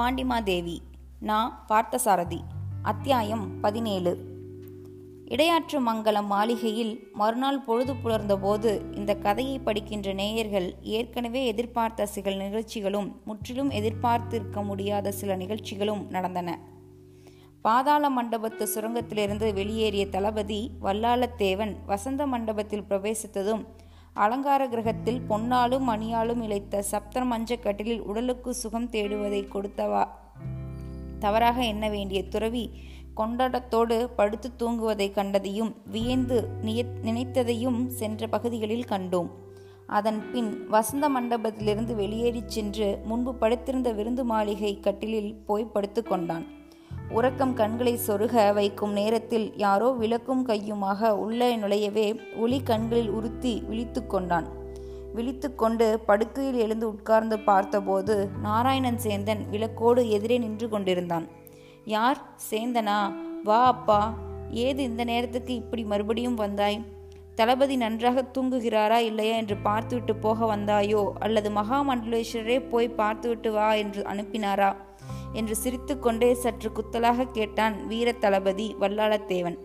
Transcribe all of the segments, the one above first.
பாண்டிமாதேவி நான் பார்த்தசாரதி அத்தியாயம் பதினேழு. இடையாற்று மங்கலம் மாளிகையில் மறுநாள் பொழுது புலர்ந்தபோது இந்த கதையை படிக்கின்ற நேயர்கள் ஏற்கனவே எதிர்பார்த்த சில நிகழ்ச்சிகளும் முற்றிலும் எதிர்பார்த்திருக்க முடியாத சில நிகழ்ச்சிகளும் நடந்தன. பாதாள மண்டபத்து சுரங்கத்திலிருந்து வெளியேறிய தளபதி வல்லாளத்தேவன் வசந்த மண்டபத்தில் பிரவேசித்ததும் அலங்கார கிரகத்தில் பொன்னாலும் மணியாலும் இழைத்த சப்த மஞ்சக்கட்டிலில் உடலுக்கு சுகம் தேடுவதை கொடுத்தவா? தவறாக எண்ண வேண்டிய துறவி கொண்டாட்டத்தோடு படுத்து தூங்குவதை கண்டதையும் வியந்து நினைத்ததையும் சென்ற பகுதிகளில் கண்டோம். அதன் பின் வசந்த மண்டபத்திலிருந்து வெளியேறிச் சென்று முன்பு படுத்திருந்த விருந்து மாளிகை கட்டிலில் போய் படுத்து கொண்டான். உறக்கம் கண்களை சொருக வைக்கும் நேரத்தில் யாரோ விளக்கும் கையுமாக உள்ளே நுழையவே ஒளி கண்களில் உறுத்தி விழித்து கொண்டான். விழித்து கொண்டு படுக்கையில் எழுந்து உட்கார்ந்து பார்த்தபோது நாராயணன் சேந்தன் விளக்கோடு எதிரே நின்று கொண்டிருந்தான். யார்? சேந்தனா? வா அப்பா. ஏது இந்த நேரத்துக்கு இப்படி மறுபடியும் வந்தாய்? தளபதி நன்றாக தூங்குகிறாரா இல்லையா என்று பார்த்துவிட்டு போக வந்தாயோ? அல்லது மகாமண்டலேஸ்வரரே போய் பார்த்துவிட்டு வா என்று அனுப்பினாரா? என்று சிரித்துக்கொண்டே சற்று குத்தலாக கேட்டான் வீர தளபதி வல்லாளத்தேவன்.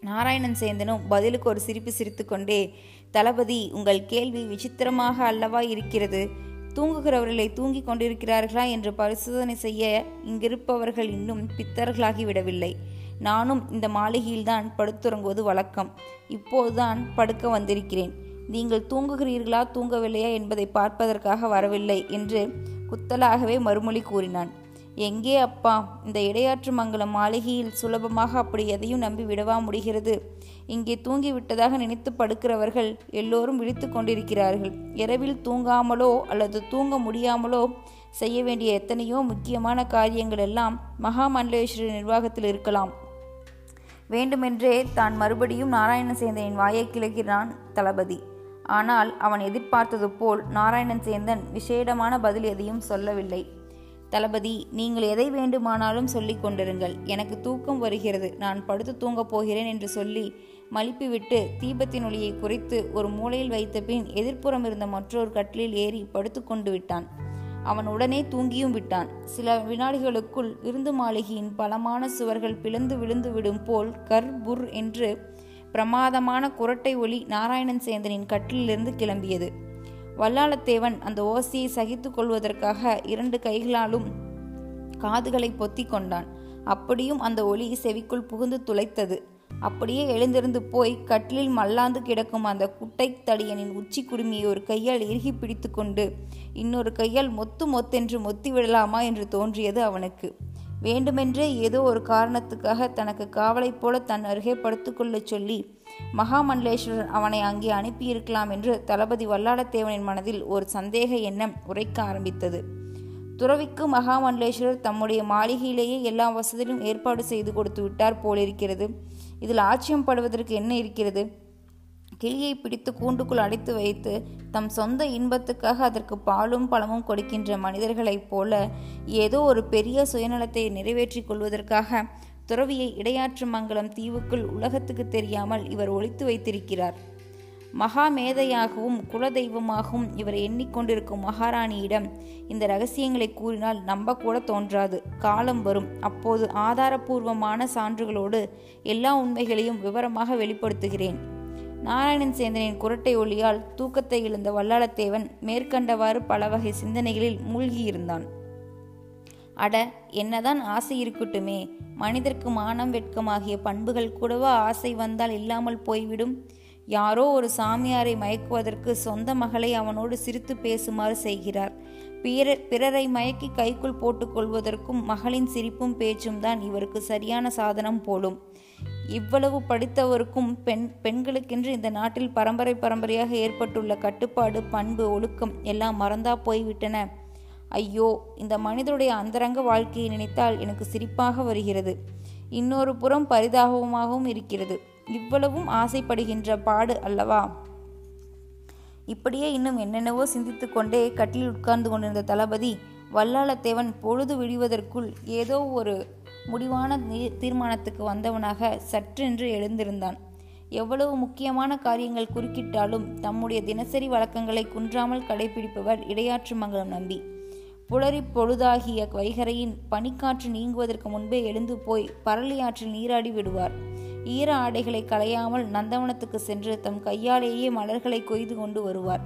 நாராயணன் சேந்தனும் பதிலுக்கு ஒரு சிரிப்பு சிரித்துக்கொண்டே தளபதி உங்கள் கேள்வி விசித்திரமாக அல்லவா இருக்கிறது? தூங்குகிறவர்களை தூங்கிக் கொண்டிருக்கிறார்களா என்று பரிசோதனை செய்ய இங்கிருப்பவர்கள் இன்னும் பித்தர்களாகிவிடவில்லை. நானும் இந்த மாளிகையில்தான் படுத்துறங்குவது வழக்கம். இப்போதுதான் படுக்க வந்திருக்கிறேன். நீங்கள் தூங்குகிறீர்களா தூங்கவில்லையா என்பதை பார்ப்பதற்காக வரவில்லை என்று குத்தலாகவே மறுமொழி கூறினான். எங்கே அப்பா? இந்த இடையாற்று மங்கலம் மாளிகையில் சுலபமாக அப்படி எதையும் நம்பி விடவா முடிகிறது? இங்கே தூங்கி விட்டதாக நினைத்து படுக்கிறவர்கள் எல்லோரும் விழித்து கொண்டிருக்கிறார்கள். இரவில் தூங்காமலோ அல்லது தூங்க முடியாமலோ செய்ய வேண்டிய எத்தனையோ முக்கியமான காரியங்கள் எல்லாம் மகாமண்டலேஸ்வரி நிர்வாகத்தில் இருக்கலாம். வேண்டுமென்றே தான் மறுபடியும் நாராயணசேந்தனின் வாயை கிளக்கிறான் தளபதி. ஆனால் அவன் எதிர்பார்த்தது போல் நாராயணன் சேந்தன் விசேடமான பதில் எதையும் சொல்லவில்லை. தளபதி நீங்கள் எதை வேண்டுமானாலும் சொல்லிக் கொண்டிருங்கள். எனக்கு தூக்கம் வருகிறது. நான் படுத்து தூங்கப் போகிறேன் என்று சொல்லி மலிப்பிவிட்டு தீபத்தின் ஒளியை குறைத்து ஒரு மூலையில் வைத்த பின் எதிர்ப்புறம் இருந்த மற்றொரு கட்டிலில் ஏறி படுத்து கொண்டு விட்டான். அவன் உடனே தூங்கியும் விட்டான். சில வினாடிகளுக்குள் விருந்து மாளிகையின் பலமான சுவர்கள் பிளந்து விழுந்து விடும் போல் கர் புர் என்று பிரமாதமான குரட்டை ஒளி நாராயணன் சேந்தனின் கட்டிலிருந்து கிளம்பியது. வல்லாளத்தேவன் அந்த ஓசையை சகித்து கொள்வதற்காக இரண்டு கைகளாலும் காதுகளை பொத்தி கொண்டான். அப்படியும் அந்த ஒளி செவிக்குள் புகுந்து துளைத்தது. அப்படியே எழுந்திருந்து போய் கட்டிலில் மல்லாந்து கிடக்கும் அந்த குட்டை தடியனின் உச்சி குடுமியை ஒரு கையால் இறுகி பிடித்து கொண்டு இன்னொரு கையால் மொத்து மொத்தென்று மொத்தி விடலாமா? என்று தோன்றியது அவனுக்கு. வேண்டுமென்றே ஏதோ ஒரு காரணத்துக்காக தனக்கு காவலைப் போல தன் அருகே படுத்துக்கொள்ளச் சொல்லி மகாமண்டலேஸ்வரர் அவனை அங்கே அனுப்பியிருக்கலாம் என்று தளபதி வல்லாளத்தேவனின் மனதில் ஒரு சந்தேக எண்ணம் உரைக்க ஆரம்பித்தது. துறவிக்கு மகாமண்டலேஸ்வரர் தம்முடைய மாளிகையிலேயே எல்லா வசதியிலும் ஏற்பாடு செய்து கொடுத்து விட்டார் போலிருக்கிறது. இதில் ஆட்சியம் படுவதற்கு என்ன இருக்கிறது? கிளியை பிடித்து கூண்டுக்குள் அடைத்து வைத்து தம் சொந்த இன்பத்துக்காக அதற்கு பாலும் பழமும் கொடுக்கின்ற மனிதர்களைப் போல ஏதோ ஒரு பெரிய சுயநலத்தை நிறைவேற்றிக் கொள்வதற்காக துறவியை இடையாற்று மங்கலம் தீவுக்குள் உலகத்துக்கு தெரியாமல் இவர் ஒழித்து வைத்திருக்கிறார். மகா மேதையாகவும் குலதெய்வமாகவும் இவர் எண்ணிக்கொண்டிருக்கும் மகாராணியிடம் இந்த ரகசியங்களை கூறினால் நம்பக்கூட தோன்றாது. காலம் வரும். அப்போது ஆதாரபூர்வமான சான்றுகளோடு எல்லா உண்மைகளையும் விவரமாக வெளிப்படுத்துகிறேன். நாராயணன் சேந்தனின் குரட்டை ஒளியால் தூக்கத்தை இழந்த வல்லாளத்தேவன் மேற்கண்டவாறு பல வகை சிந்தனைகளில் மூழ்கியிருந்தான். அட என்னதான் ஆசை இருக்கட்டுமே. மனிதர்க்கு மானம் வெட்கமாகிய பண்புகள் கூடவா ஆசை வந்தால் இல்லாமல் போய்விடும்? யாரோ ஒரு சாமியாரை மயக்குவதற்கு சொந்த மகளை அவனோடு சிரித்து பேசுமாறு செய்கிறார். பிற பிறரை மயக்கி கைக்குள் போட்டுக்கொள்வதற்கும் மகளின் சிரிப்பும் பேச்சும் தான் இவருக்கு சரியான சாதனம் போலும். இவ்வளவு படித்தவருக்கும் பெண் பெண்களுக்கென்று இந்த நாட்டில் பரம்பரை பரம்பரையாக ஏற்பட்டுள்ள கட்டுப்பாடு பண்பு ஒழுக்கம் எல்லாம் மறந்தா போய்விட்டன. ஐயோ இந்த மனிதருடைய அந்தரங்க வாழ்க்கையை நினைத்தால் எனக்கு சிரிப்பாக வருகிறது. இன்னொரு புறம் பரிதாபமாகவும் இருக்கிறது. இவ்வளவும் ஆசைப்படுகின்ற பாடு அல்லவா? இப்படியே இன்னும் என்னென்னவோ சிந்தித்து கொண்டே கட்டில் உட்கார்ந்து கொண்டிருந்த தளபதி வல்லாளத்தேவன் பொழுது விடுவதற்குள் ஏதோ ஒரு முடிவான தீர்மானத்துக்கு வந்தவனாக சற்றென்று எழுந்திருந்தான். எவ்வளவு முக்கியமான காரியங்கள் குறுக்கிட்டாலும் தம்முடைய தினசரி வழக்கங்களை குன்றாமல் கடைபிடிப்பவர் இடையாற்று மங்கலம் நம்பி. புலரி பொழுதாகிய வைகரையின் பனிக்காற்று நீங்குவதற்கு முன்பே எழுந்து போய் பரளியாற்றில் நீராடி விடுவார். ஈர ஆடைகளை களையாமல் நந்தவனத்துக்கு சென்று தம் கையாலேயே மலர்களை கொய்து கொண்டு வருவார்.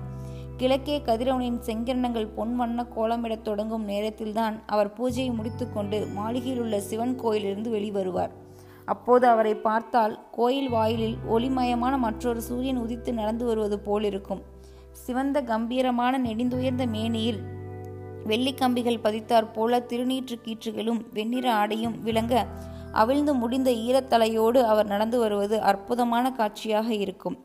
கிழக்கே கதிரவனின் செங்கிரணங்கள் பொன் வண்ண கோலமிடத் தொடங்கும் நேரத்தில்தான் அவர் பூஜையை முடித்துக்கொண்டு மாளிகையில் உள்ள சிவன் கோயிலிருந்து வெளிவருவார். அப்போது அவரை பார்த்தால் கோயில் வாயிலில் ஒளிமயமான மற்றொரு சூரியன் உதித்து நடந்து வருவது போலிருக்கும். சிவந்த கம்பீரமான நெடிந்துயர்ந்த மேனியில் வெள்ளிக்கம்பிகள் பதித்தாற் போல திருநீற்று கீற்றுகளும் வெண்ணிற ஆடையும் விளங்க அவிழ்ந்து முடிந்த ஈரத்தலையோடு அவர் நடந்து வருவது அற்புதமான காட்சியாக இருக்கும்.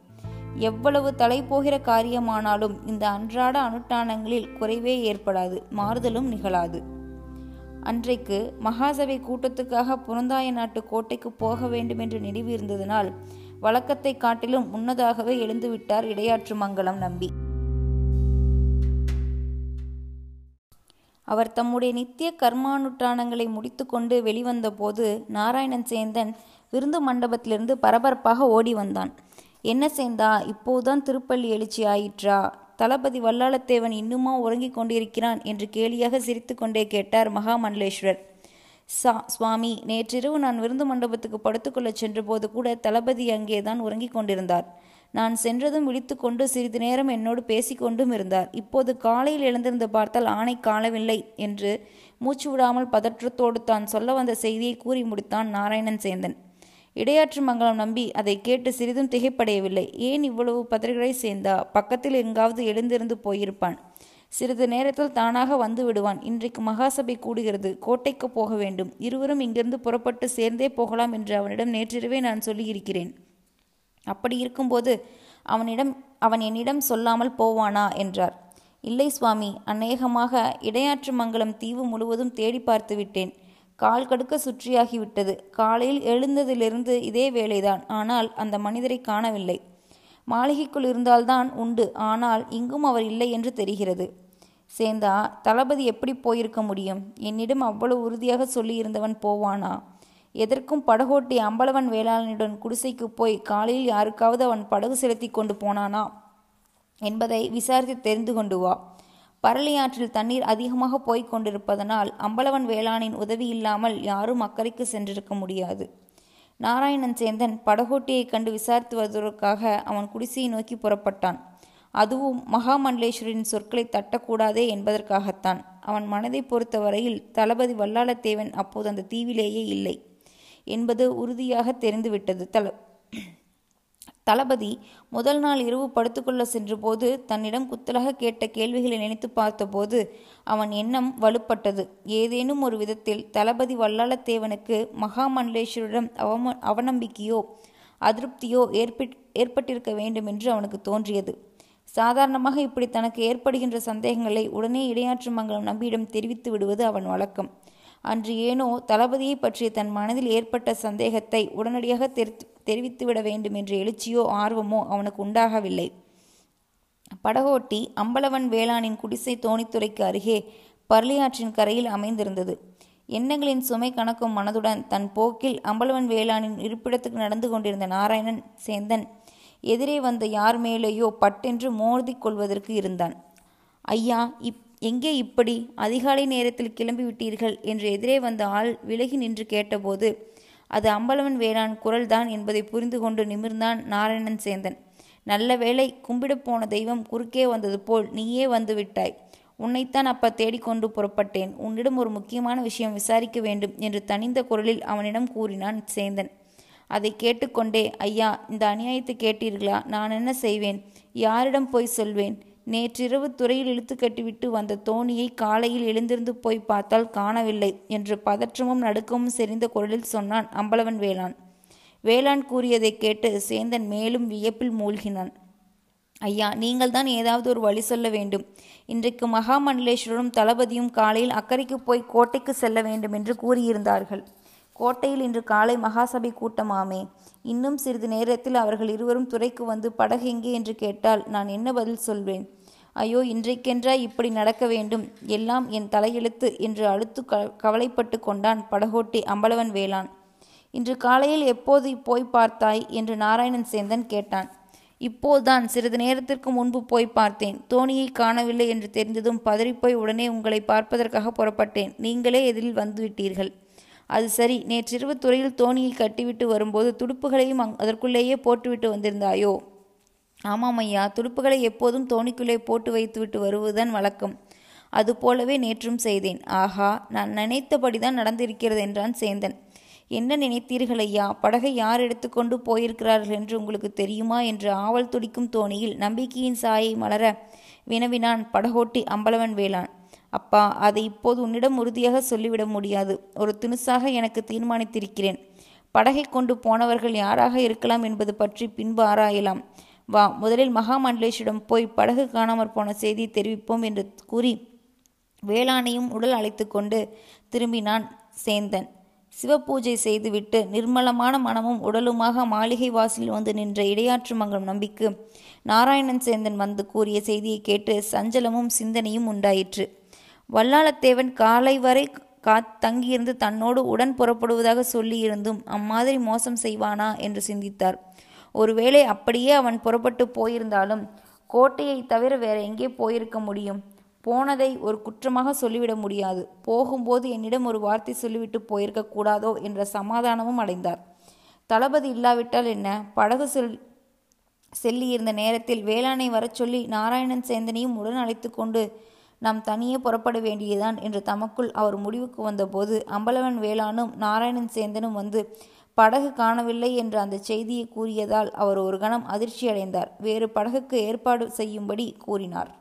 எவ்வளவு தலை போகிற காரியமானாலும் இந்த அன்றாட அனுஷ்டானங்களில் குறைவே ஏற்படாது மாறுதலும் நிகழாது. அன்றைக்கு மகாசபை கூட்டத்துக்காக புறந்தாய நாட்டு கோட்டைக்கு போக வேண்டுமென்று நினைவு இருந்ததனால் வழக்கத்தை காட்டிலும் முன்னதாகவே எழுந்துவிட்டார் இடையாற்று மங்கலம் நம்பி. அவர் தம்முடைய நித்திய கர்மானுட்டானங்களை முடித்துக்கொண்டு வெளிவந்தபோது நாராயணன் சேந்தன் விருந்து மண்டபத்திலிருந்து பரபரப்பாக ஓடி வந்தான் என்ன சேந்தா இப்போதுதான் திருப்பள்ளி எழுச்சி ஆயிற்றா? தளபதி வல்லாளத்தேவன் இன்னுமா உறங்கிக் கொண்டிருக்கிறான்? என்று கேலியாக சிரித்துக்கொண்டே கேட்டார் மகாமண்டலேஸ்வரர். சா சுவாமி நேற்றிரவு நான் விருந்து மண்டபத்துக்கு படுத்துக்கொள்ளச் சென்றபோது கூட தளபதி அங்கேதான் உறங்கிக் கொண்டிருந்தார். நான் சென்றதும் விழித்துக்கொண்டு சிறிது நேரம் என்னோடு பேசிக்கொண்டும் இருந்தார். இப்போது காலையில் எழுந்திருந்து பார்த்தால் ஆணை காணவில்லை என்று மூச்சு விடாமல் பதற்றத்தோடு தான் சொல்ல வந்த செய்தியை கூறி முடித்தான் நாராயணன் சேந்தன். இடையாற்று மங்கலம் நம்பி அதை கேட்டு சிறிதும் திகைப்படையவில்லை. ஏன் இவ்வளவு பதறுகளை சேர்ந்தா? பக்கத்தில் எங்காவது எழுந்திருந்து போயிருப்பான். சிறிது நேரத்தில் தானாக வந்து விடுவான். இன்றைக்கு மகாசபை கூடுகிறது. கோட்டைக்கு போக வேண்டும். இருவரும் இங்கிருந்து புறப்பட்டு சேர்ந்தே போகலாம் என்று அவனிடம் நேற்றிரவே நான் சொல்லியிருக்கிறேன். அப்படி இருக்கும்போது அவனிடம் அவன் என்னிடம் சொல்லாமல் போவானா? என்றார். இல்லை சுவாமி அநேகமாக இடையாற்று மங்கலம் தீவு முழுவதும் தேடி பார்த்து விட்டேன். கால் கடுக்க சுற்றியாகிவிட்டது காலையில் எழுந்ததிலிருந்து இதே வேலைதான். ஆனால் அந்த மனிதரை காணவில்லை. மாளிகைக்குள் இருந்தால்தான் உண்டு. ஆனால் இங்கும் அவர் இல்லை என்று தெரிகிறது. சேந்தா தளபதி எப்படி போயிருக்க முடியும்? என்னிடம் அவ்வளவு உறுதியாக சொல்லியிருந்தவன் போவானா? எதற்கும் படகோட்டி அம்பலவன் வேளாளனுடன் குடிசைக்கு போய் காலையில் யாருக்காவது அவன் படகு செலுத்தி கொண்டு போனானா? என்பதை விசாரித்து தெரிந்து கொண்டு வா. பரளியாற்றில் தண்ணீர் அதிகமாக போய்க் கொண்டிருப்பதனால் அம்பலவன் வேளாணின் உதவி இல்லாமல் யாரும் அக்கறைக்கு சென்றிருக்க முடியாது. நாராயணன் சேந்தன் படகோட்டியை கண்டு விசாரித்து வருவதற்காக அவன் குடிசையை நோக்கி புறப்பட்டான். அதுவும் மகாமண்டலேஸ்வரின் சொற்களை தட்டக்கூடாதே என்பதற்காகத்தான். அவன் மனதை பொறுத்தவரையில் தளபதி வல்லாளத்தேவன் அப்போது அந்த தீவிலேயே இல்லை. என்பது உறுதியாக தெரிந்துவிட்டது. தல தளபதி முதல் நாள் இரவு படுத்துக்கொள்ள சென்றபோது தன்னிடம் குத்தலாக கேட்ட கேள்விகளை நினைத்து பார்த்தபோது அவன் எண்ணம் வலுப்பட்டது. ஏதேனும் ஒரு விதத்தில் தளபதி வல்லாளத்தேவனுக்கு மகாமண்டலேஸ்வரிடம் அவம அவநம்பிக்கையோ அதிருப்தியோ ஏற்பட் ஏற்பட்டிருக்க வேண்டும் என்று அவனுக்கு தோன்றியது. சாதாரணமாக இப்படி தனக்கு ஏற்படுகின்ற சந்தேகங்களை உடனே இடையாற்று மங்கலம் நம்பியிடம் தெரிவித்து விடுவது அவன் வழக்கம். அன்று ஏனோ தளபதியை பற்றிய தன் மனதில் ஏற்பட்ட சந்தேகத்தை உடனடியாக தெரிவித்துவிட வேண்டும் என்ற எழுச்சியோ ஆர்வமோ அவனுக்கு உண்டாகவில்லை. படகோட்டி அம்பலவன் வேளாணின் குடிசை தோணித்துறைக்கு அருகே பர்லியாற்றின் கரையில் அமைந்திருந்தது. எண்ணங்களின் சுமை கணக்கும் மனதுடன் தன் போக்கில் அம்பலவன் வேளாணின் இருப்பிடத்துக்கு நடந்து கொண்டிருந்த நாராயணன் சேந்தன் எதிரே வந்த யார் மேலேயோ பட்டென்று மோதிக்கொள்வதற்கு இருந்தான். ஐயா இப் எங்கே இப்படி அதிகாலை நேரத்தில் கிளம்பி விட்டீர்கள் என்று எதிரே வந்த ஆள் விலகி நின்று கேட்டபோது அது அம்பலவன் வேளாண் குரல்தான் என்பதை புரிந்து கொண்டு நிமிர்ந்தான் நாராயணன் சேந்தன். நல்ல வேளை கும்பிடப் போன தெய்வம் குறுக்கே வந்தது போல் நீயே வந்து விட்டாய். உன்னைத்தான் அப்ப தேடிக்கொண்டு புறப்பட்டேன். உன்னிடம் ஒரு முக்கியமான விஷயம் விசாரிக்க வேண்டும் என்று தனிந்த குரலில் அவனிடம் கூறினான் சேந்தன். அதை கேட்டுக்கொண்டே ஐயா இந்த அநியாயத்தை கேட்டீர்களா? நான் என்ன செய்வேன்? யாரிடம் போய் சொல்வேன்? நேற்றிரவு துறையில் இழுத்து கட்டிவிட்டு வந்த தோணியை காலையில் எழுந்திருந்து போய் பார்த்தால் காணவில்லை என்று பதற்றமும் நடுக்கமும் செறிந்த குரலில் சொன்னான் அம்பலவன் வேளான் வேளாண் கூறியதை கேட்டு சேந்தன் மேலும் வியப்பில் மூழ்கினான். ஐயா நீங்கள் தான் ஏதாவது ஒரு வழி சொல்ல வேண்டும். இன்றைக்கு மகாமண்டலேஸ்வரரும் தளபதியும் காலையில் அக்கறைக்கு போய் கோட்டைக்கு செல்ல வேண்டும் என்று கூறியிருந்தார்கள். கோட்டையில் இன்று காலை மகாசபை கூட்டமாமே. இன்னும் சிறிது நேரத்தில் அவர்கள் இருவரும் துறைக்கு வந்து படகு எங்கே என்று கேட்டால் நான் என்ன பதில் சொல்வேன்? ஐயோ இன்றைக்கென்றா இப்படி நடக்க வேண்டும்? எல்லாம் என் தலையெழுத்து என்று அழுத்து க கவலைப்பட்டு கொண்டான் படகோட்டி அம்பலவன் வேளான் இன்று காலையில் எப்போது போய் பார்த்தாய்? என்று நாராயணன் சேந்தன் கேட்டான். இப்போதுதான் சிறிது நேரத்திற்கு முன்பு போய் பார்த்தேன். தோணியை காணவில்லை என்று தெரிந்ததும் பதறிப்போய் உடனே உங்களை பார்ப்பதற்காக புறப்பட்டேன். நீங்களே எதிரில் வந்துவிட்டீர்கள் அது சரி நேற்றிரவு துறையில் தோணியை கட்டிவிட்டு வரும்போது துடுப்புகளையும் அங் அதற்குள்ளேயே போட்டுவிட்டு வந்திருந்தாயோ? ஆமாம் ஐயா துடுப்புகளை எப்போதும் தோணிக்குள்ளே போட்டு வைத்துவிட்டு வருவதுதான் வழக்கம். அதுபோலவே நேற்றும் செய்தேன். ஆஹா நான் நினைத்தபடிதான் நடந்திருக்கிறது என்றான் சேந்தன். என்ன நினைத்தீர்கள் ஐயா? படகை யார் எடுத்துக்கொண்டு போயிருக்கிறார்கள் என்று உங்களுக்கு தெரியுமா? என்று ஆவல் துடிக்கும் தோணியில் நம்பிக்கையின் சாயை மலர வினவினான் படகோட்டி அம்பலவன் வேளான் அப்பா அதை இப்போது உன்னிடம் உறுதியாக சொல்லிவிட முடியாது. ஒரு தினுசாக எனக்கு தீர்மானித்திருக்கிறேன். படகை கொண்டு போனவர்கள் யாராக இருக்கலாம் என்பது பற்றி பின்பு ஆராயலாம். வா முதலில் மகாமண்டலேஷிடம் போய் படகு காணாமற் போன செய்தியை தெரிவிப்போம் என்று கூறி வேளாணையும் உடல் அழைத்து கொண்டு திரும்பினான் சேந்தன். சிவபூஜை செய்துவிட்டு நிர்மலமான மனமும் உடலுமாக மாளிகை வாசலில் வந்து நின்ற இடையாற்று மங்கலம் நம்பிக்கு நாராயணன் சேந்தன் வந்து கூறிய செய்தியை கேட்டு சஞ்சலமும் சிந்தனையும் உண்டாயிற்று. வல்லாளத்தேவன் காலை வரை கா தங்கியிருந்து தன்னோடு உடன் புறப்படுவதாக சொல்லியிருந்தும் அம்மாதிரி மோசம் செய்வானா என்று சிந்தித்தார். ஒருவேளை அப்படியே அவன் புறப்பட்டு போயிருந்தாலும் கோட்டையை தவிர வேற எங்கே போயிருக்க முடியும்? போனதை ஒரு குற்றமாக சொல்லிவிட முடியாது. போகும்போது என்னிடம் ஒரு வார்த்தை சொல்லிவிட்டு போயிருக்க கூடாதோ என்ற சமாதானமும் அடைந்தார். தளபதி இல்லாவிட்டால் என்ன? படகு செல் செல்லியிருந்த நேரத்தில் வேளாணை வரச் சொல்லி நாராயணன் சேந்தனையும் உடன் அழைத்து கொண்டு நாம் தனியே புறப்பட வேண்டியதுதான் என்று தமக்குள் அவர் முடிவுக்கு வந்தபோது அம்பலவன் வேளானும் நாராயணன் சேந்தனும் வந்து படகு காணவில்லை என்ற அந்த செய்தியை கூறியதால் அவர் ஒரு கணம் அதிர்ச்சி அடைந்தார் வேறு படகுக்கு ஏற்பாடு செய்யும்படி கூறினார்.